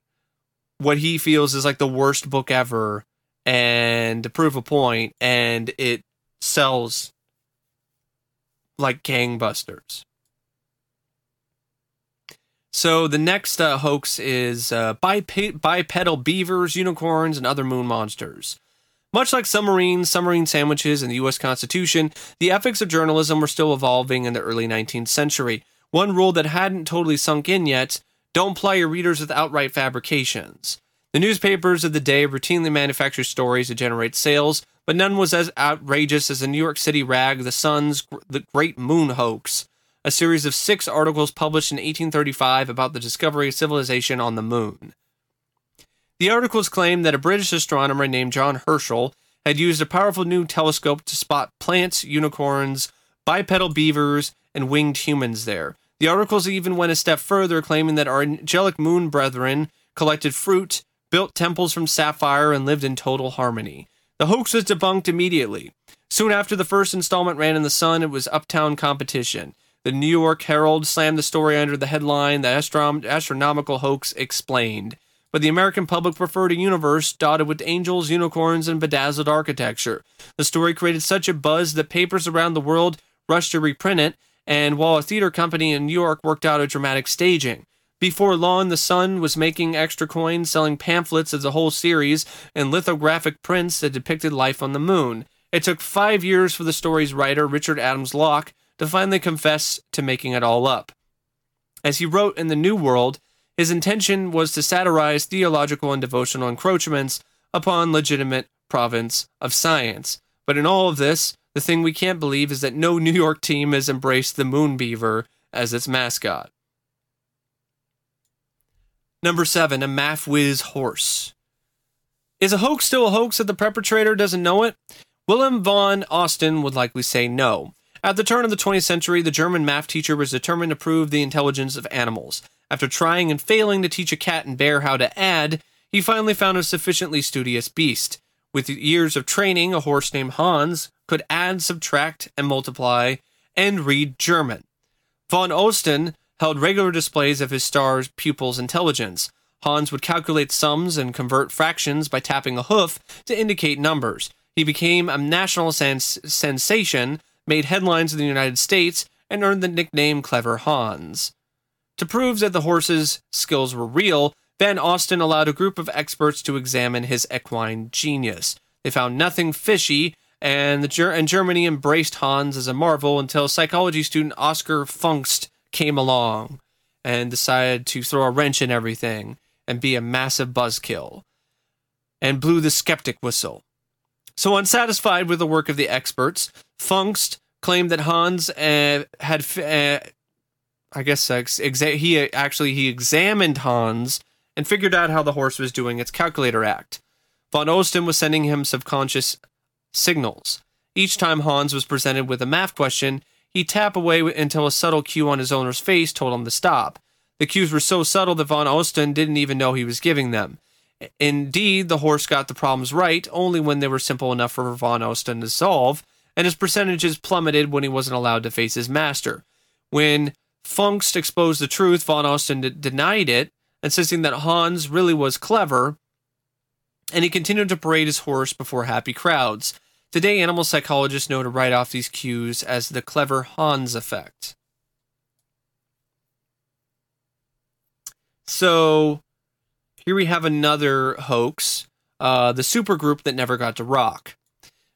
what he feels is like the worst book ever and to prove a point, and it sells like gangbusters. So the next uh, hoax is uh, bip- bipedal beavers, unicorns, and other moon monsters. Much like submarines, submarine sandwiches, and the U.S. Constitution, the ethics of journalism were still evolving in the early 19th century. One rule that hadn't totally sunk in yet don't ply your readers with outright fabrications. The newspapers of the day routinely manufactured stories to generate sales, but none was as outrageous as the New York City rag The Sun's The Great Moon Hoax, a series of six articles published in 1835 about the discovery of civilization on the moon. The articles claimed that a British astronomer named John Herschel had used a powerful new telescope to spot plants, unicorns, bipedal beavers, and winged humans there. The articles even went a step further, claiming that our angelic moon brethren collected fruit, built temples from sapphire, and lived in total harmony. The hoax was debunked immediately. Soon after the first installment ran in the Sun, it was Uptown Competition. The New York Herald slammed the story under the headline, The Astrom- Astronomical Hoax Explained. But the American public preferred a universe dotted with angels, unicorns, and bedazzled architecture. The story created such a buzz that papers around the world rushed to reprint it, and while a theater company in New York worked out a dramatic staging. Before long, the Sun was making extra coins, selling pamphlets of the whole series and lithographic prints that depicted life on the moon. It took five years for the story's writer, Richard Adams Locke, to finally confess to making it all up. As he wrote in The New World, his intention was to satirize theological and devotional encroachments upon legitimate province of science. But in all of this, the thing we can't believe is that no New York team has embraced the moon beaver as its mascot. Number seven, a math whiz horse. Is a hoax still a hoax if the perpetrator doesn't know it? Wilhelm von Osten would likely say no. At the turn of the 20th century, the German math teacher was determined to prove the intelligence of animals. After trying and failing to teach a cat and bear how to add, he finally found a sufficiently studious beast. With years of training, a horse named Hans could add, subtract, and multiply, and read German. Von Osten held regular displays of his star's pupil's intelligence. Hans would calculate sums and convert fractions by tapping a hoof to indicate numbers. He became a national sens- sensation, made headlines in the United States, and earned the nickname Clever Hans. To prove that the horse's skills were real, Van Osten allowed a group of experts to examine his equine genius. They found nothing fishy, and, Ger- and Germany embraced Hans as a marvel until psychology student Oscar Pfungst came along and decided to throw a wrench in everything and be a massive buzzkill and blew the skeptic whistle. So, unsatisfied with the work of the experts, Pfungst claimed that Hans uh, had, uh, I guess, exa- he actually he examined Hans and figured out how the horse was doing its calculator act. Von Osten was sending him subconscious signals. Each time Hans was presented with a math question, he'd tap away until a subtle cue on his owner's face told him to stop. The cues were so subtle that von Osten didn't even know he was giving them. Indeed, the horse got the problems right only when they were simple enough for von Osten to solve, and his percentages plummeted when he wasn't allowed to face his master. When Pfungst exposed the truth, von Osten d- denied it, insisting that Hans really was clever, and he continued to parade his horse before happy crowds. Today, animal psychologists know to write off these cues as the clever Hans effect. So, here we have another hoax uh, the supergroup that never got to rock.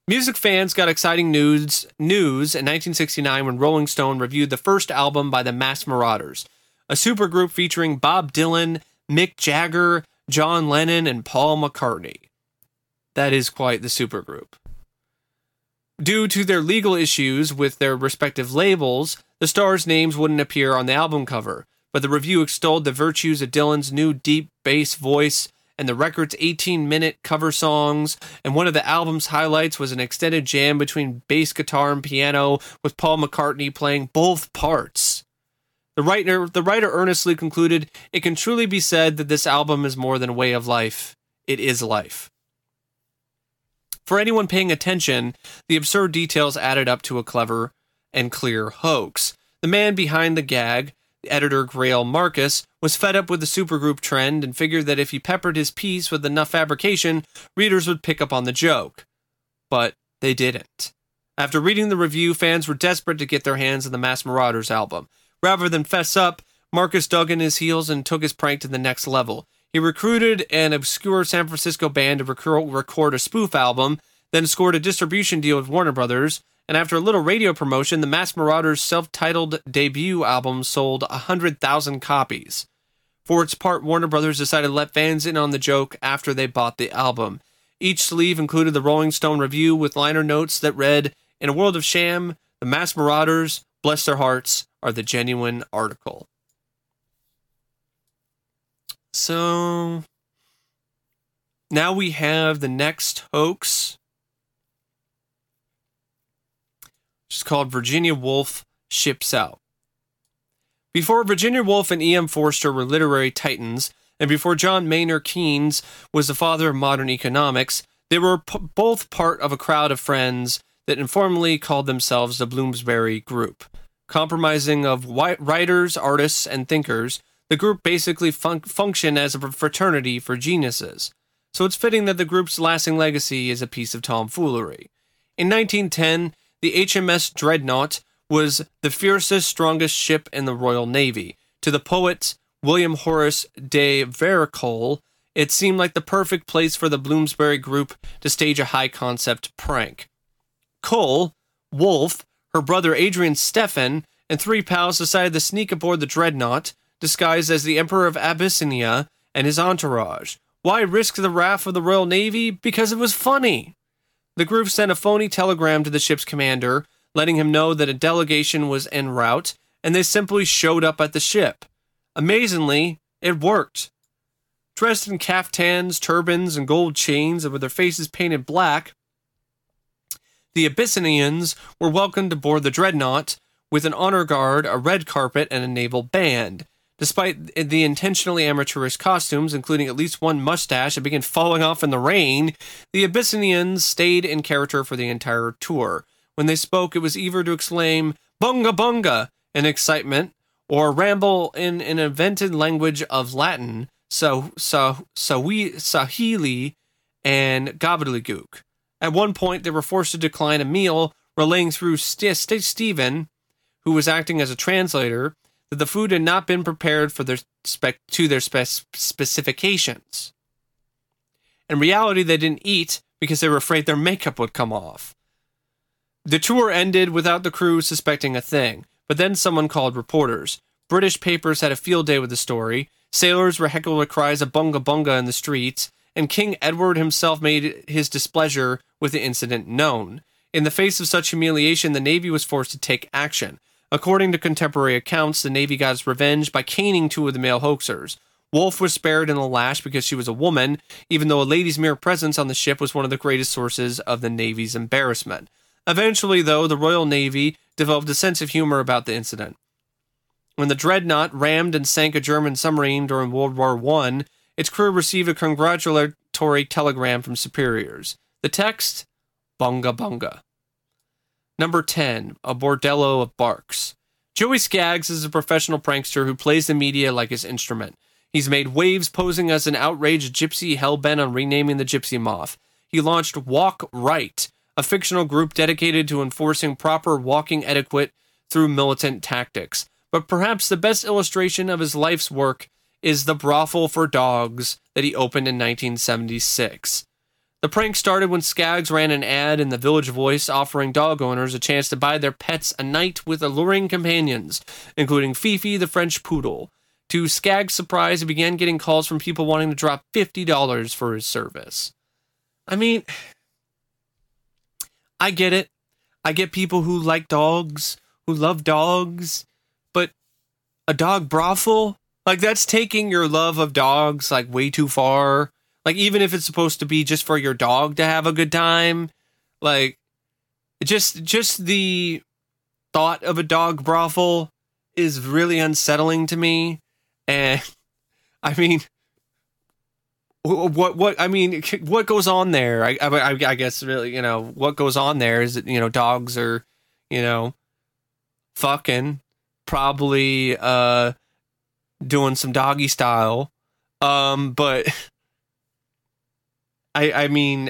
Music fans got exciting news news in 1969 when Rolling Stone reviewed the first album by the Masked Marauders, a supergroup featuring Bob Dylan, Mick Jagger, John Lennon, and Paul McCartney. That is quite the supergroup. Due to their legal issues with their respective labels, the stars' names wouldn't appear on the album cover, but the review extolled the virtues of Dylan's new deep bass voice and the record's 18 minute cover songs, and one of the album's highlights was an extended jam between bass guitar and piano with Paul McCartney playing both parts. The writer, the writer earnestly concluded, It can truly be said that this album is more than a way of life. It is life. For anyone paying attention, the absurd details added up to a clever and clear hoax. The man behind the gag, editor Greil Marcus, was fed up with the supergroup trend and figured that if he peppered his piece with enough fabrication, readers would pick up on the joke. But they didn't. After reading the review, fans were desperate to get their hands on the Masked Marauders album. Rather than fess up, Marcus dug in his heels and took his prank to the next level. He recruited an obscure San Francisco band to record a spoof album, then scored a distribution deal with Warner Brothers, and after a little radio promotion, the Masked Marauders' self titled debut album sold 100,000 copies. For its part, Warner Brothers decided to let fans in on the joke after they bought the album. Each sleeve included the Rolling Stone review with liner notes that read In a world of sham, the Masked Marauders, bless their hearts, are the genuine article. So now we have the next hoax which is called Virginia Woolf Ships Out. Before Virginia Woolf and E.M. Forster were literary titans, and before John Maynard Keynes was the father of modern economics, they were p- both part of a crowd of friends that informally called themselves the Bloomsbury Group. Compromising of writers, artists, and thinkers, the group basically fun- functioned as a fraternity for geniuses. So it's fitting that the group's lasting legacy is a piece of tomfoolery. In 1910, the HMS Dreadnought was the fiercest, strongest ship in the Royal Navy. To the poet William Horace de Véricourt, it seemed like the perfect place for the Bloomsbury group to stage a high concept prank. Cole, Woolf, her brother Adrian Stephen, and three pals decided to sneak aboard the Dreadnought, disguised as the Emperor of Abyssinia and his entourage. Why risk the wrath of the Royal Navy? Because it was funny. The group sent a phony telegram to the ship's commander, letting him know that a delegation was en route, and they simply showed up at the ship. Amazingly, it worked. Dressed in caftans, turbans, and gold chains, and with their faces painted black, the Abyssinians were welcomed aboard the dreadnought with an honor guard, a red carpet, and a naval band. Despite the intentionally amateurish costumes, including at least one mustache that began falling off in the rain, the Abyssinians stayed in character for the entire tour. When they spoke, it was either to exclaim, Bunga Bunga, in excitement, or ramble in an invented language of Latin, so, so, so we, Swahili, and gobbledygook. At one point, they were forced to decline a meal, relaying through St- St- Stephen, who was acting as a translator, that the food had not been prepared for their spec- to their spec- specifications. In reality, they didn't eat because they were afraid their makeup would come off. The tour ended without the crew suspecting a thing, but then someone called reporters. British papers had a field day with the story. Sailors were heckled with cries of bunga bunga in the streets, and King Edward himself made his displeasure with the incident known. In the face of such humiliation, the Navy was forced to take action. According to contemporary accounts, the Navy got its revenge by caning two of the male hoaxers. Woolf was spared in the lash because she was a woman, even though a lady's mere presence on the ship was one of the greatest sources of the Navy's embarrassment. Eventually, though, the Royal Navy developed a sense of humor about the incident. When the Dreadnought rammed and sank a German submarine during World War I, its crew received a congratulatory telegram from superiors. The text Bunga Bunga. Number 10, A Bordello of Barks. Joey Skaggs is a professional prankster who plays the media like his instrument. He's made waves posing as an outraged gypsy hell bent on renaming the Gypsy Moth. He launched Walk Right, a fictional group dedicated to enforcing proper walking etiquette through militant tactics. But perhaps the best illustration of his life's work is the brothel for dogs that he opened in 1976. The prank started when Skaggs ran an ad in the Village Voice offering dog owners a chance to buy their pets a night with alluring companions, including Fifi the French poodle. To Skaggs' surprise, he began getting calls from people wanting to drop $50 for his service. I mean, I get it. I get people who like dogs, who love dogs, but a dog brothel? Like, that's taking your love of dogs, like, way too far. Like, even if it's supposed to be just for your dog to have a good time, like, just, just the thought of a dog brothel is really unsettling to me. And, I mean, what what I mean what goes on there I, I I guess really you know what goes on there is that you know dogs are you know fucking probably uh doing some doggy style um but I I mean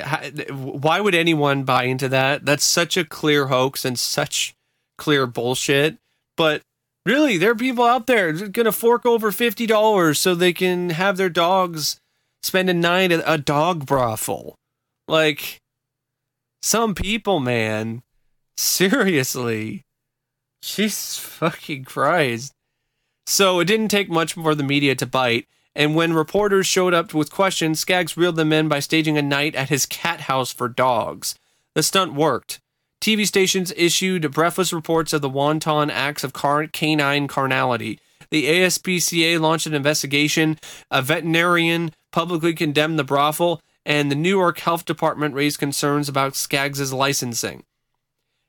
why would anyone buy into that? That's such a clear hoax and such clear bullshit. But really there are people out there gonna fork over $50 so they can have their dogs spend a night at a dog brothel. Like, some people, man, seriously, Jesus fucking Christ. So it didn't take much for the media to bite, and when reporters showed up with questions, Skaggs reeled them in by staging a night at his cat house for dogs. The stunt worked. TV stations issued breathless reports of the wanton acts of car- canine carnality. The ASPCA launched an investigation. A veterinarian publicly condemned the brothel, and the New York Health Department raised concerns about Skaggs' licensing.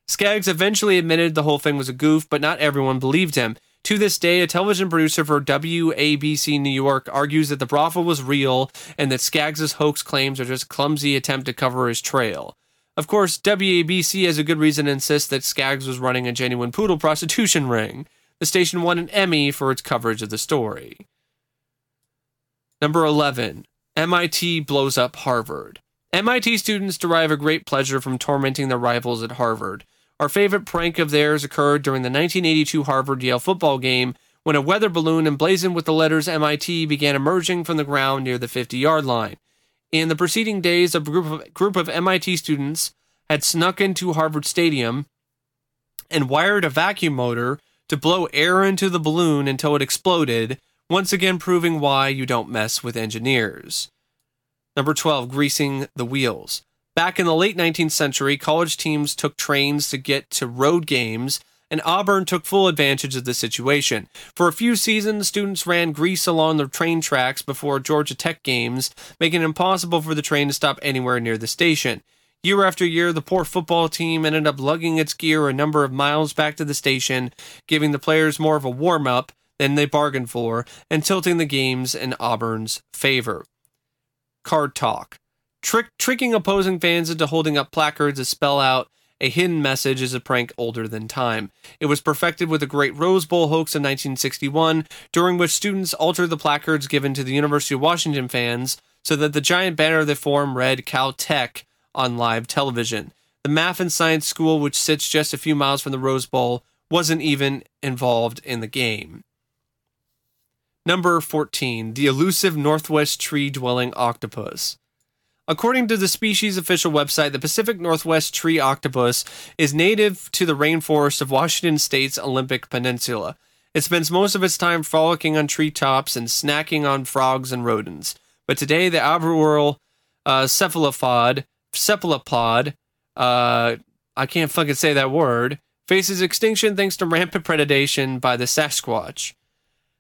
Skaggs eventually admitted the whole thing was a goof, but not everyone believed him. To this day, a television producer for WABC New York argues that the brothel was real and that Skaggs' hoax claims are just clumsy attempt to cover his trail. Of course, WABC has a good reason to insist that Skaggs was running a genuine poodle prostitution ring. The station won an Emmy for its coverage of the story. Number 11. MIT blows up Harvard. MIT students derive a great pleasure from tormenting their rivals at Harvard. Our favorite prank of theirs occurred during the 1982 Harvard Yale football game when a weather balloon emblazoned with the letters MIT began emerging from the ground near the 50 yard line. In the preceding days, a group of, group of MIT students had snuck into Harvard Stadium and wired a vacuum motor to blow air into the balloon until it exploded, once again proving why you don't mess with engineers. Number 12, greasing the wheels. Back in the late 19th century, college teams took trains to get to road games, and Auburn took full advantage of the situation. For a few seasons, students ran grease along the train tracks before Georgia Tech games, making it impossible for the train to stop anywhere near the station. Year after year, the poor football team ended up lugging its gear a number of miles back to the station, giving the players more of a warm up than they bargained for, and tilting the games in Auburn's favor card talk. Trick, tricking opposing fans into holding up placards to spell out a hidden message is a prank older than time. It was perfected with a great Rose Bowl hoax in 1961, during which students altered the placards given to the University of Washington fans so that the giant banner they formed read Caltech on live television. The math and science school, which sits just a few miles from the Rose Bowl, wasn't even involved in the game. Number 14, the elusive northwest tree dwelling octopus. According to the species official website, the Pacific Northwest tree octopus is native to the rainforest of Washington state's Olympic Peninsula. It spends most of its time frolicking on treetops and snacking on frogs and rodents. But today, the arboreal uh, cephalopod, cephalopod, uh, I can't fucking say that word, faces extinction thanks to rampant predation by the Sasquatch.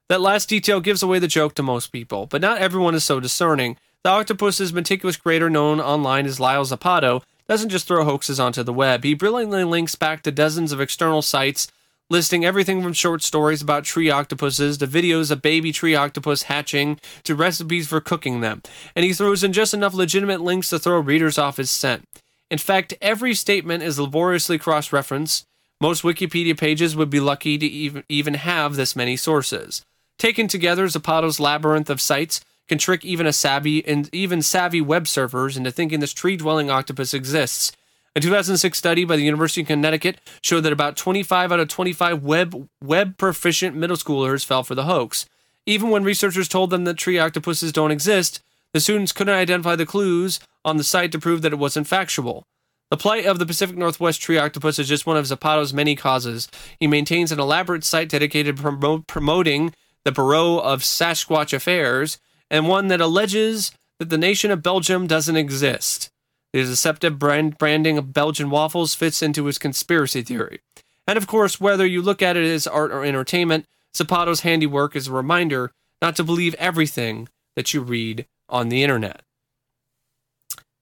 That last detail gives away the joke to most people, but not everyone is so discerning. The octopus's meticulous creator, known online as Lyle Zapato, doesn't just throw hoaxes onto the web. He brilliantly links back to dozens of external sites listing everything from short stories about tree octopuses to videos of baby tree octopus hatching to recipes for cooking them. And he throws in just enough legitimate links to throw readers off his scent. In fact, every statement is laboriously cross referenced. Most Wikipedia pages would be lucky to even, even have this many sources. Taken together, Zapato's labyrinth of sites can trick even a savvy and even savvy web surfers into thinking this tree-dwelling octopus exists. A 2006 study by the University of Connecticut showed that about 25 out of 25 web web proficient middle schoolers fell for the hoax. Even when researchers told them that tree octopuses don't exist, the students couldn't identify the clues on the site to prove that it wasn't factual. The plight of the Pacific Northwest tree octopus is just one of Zapato's many causes. He maintains an elaborate site dedicated to promo- promoting the Bureau of Sasquatch Affairs, and one that alleges that the nation of Belgium doesn't exist. The deceptive brand branding of Belgian waffles fits into his conspiracy theory. And of course, whether you look at it as art or entertainment, Zapato's handiwork is a reminder not to believe everything that you read on the internet.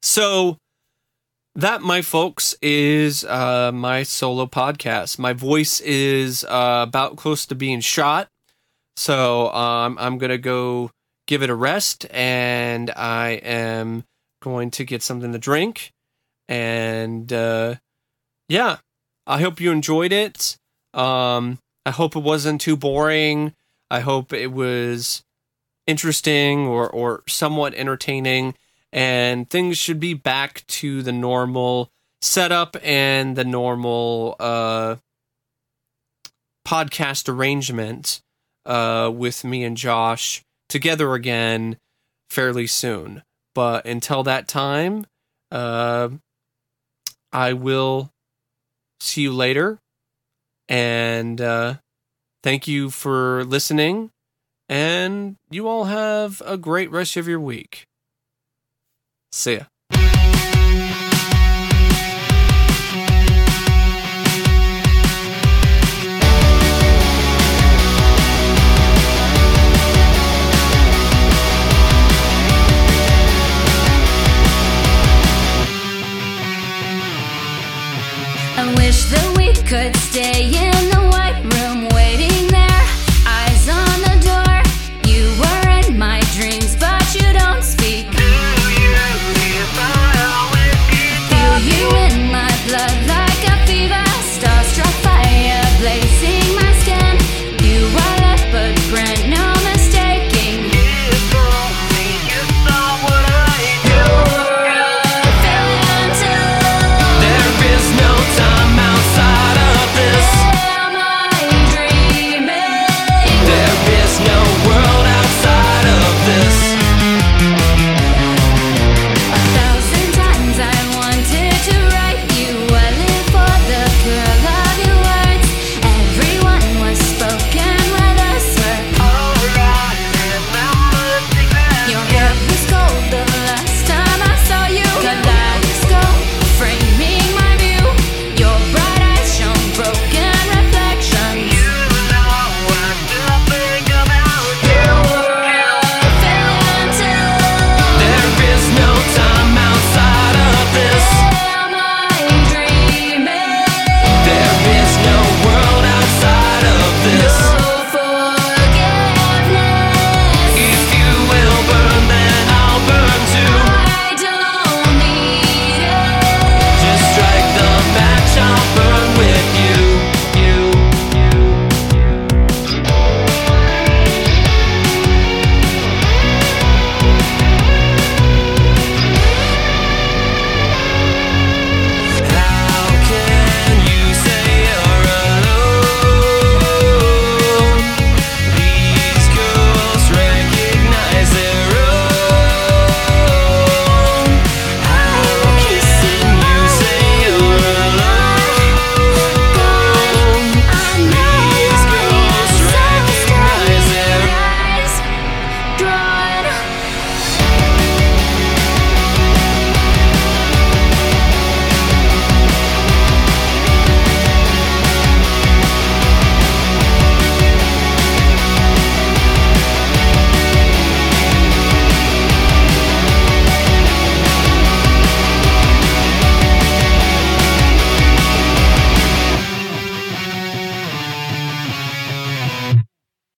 So, that, my folks, is uh, my solo podcast. My voice is uh, about close to being shot. So um, I'm going to go give it a rest and I am going to get something to drink. And uh, yeah, I hope you enjoyed it. Um, I hope it wasn't too boring. I hope it was interesting or, or somewhat entertaining. And things should be back to the normal setup and the normal uh, podcast arrangement uh, with me and Josh together again fairly soon. But until that time, uh, I will see you later. And uh, thank you for listening. And you all have a great rest of your week. See ya. wish that we could stay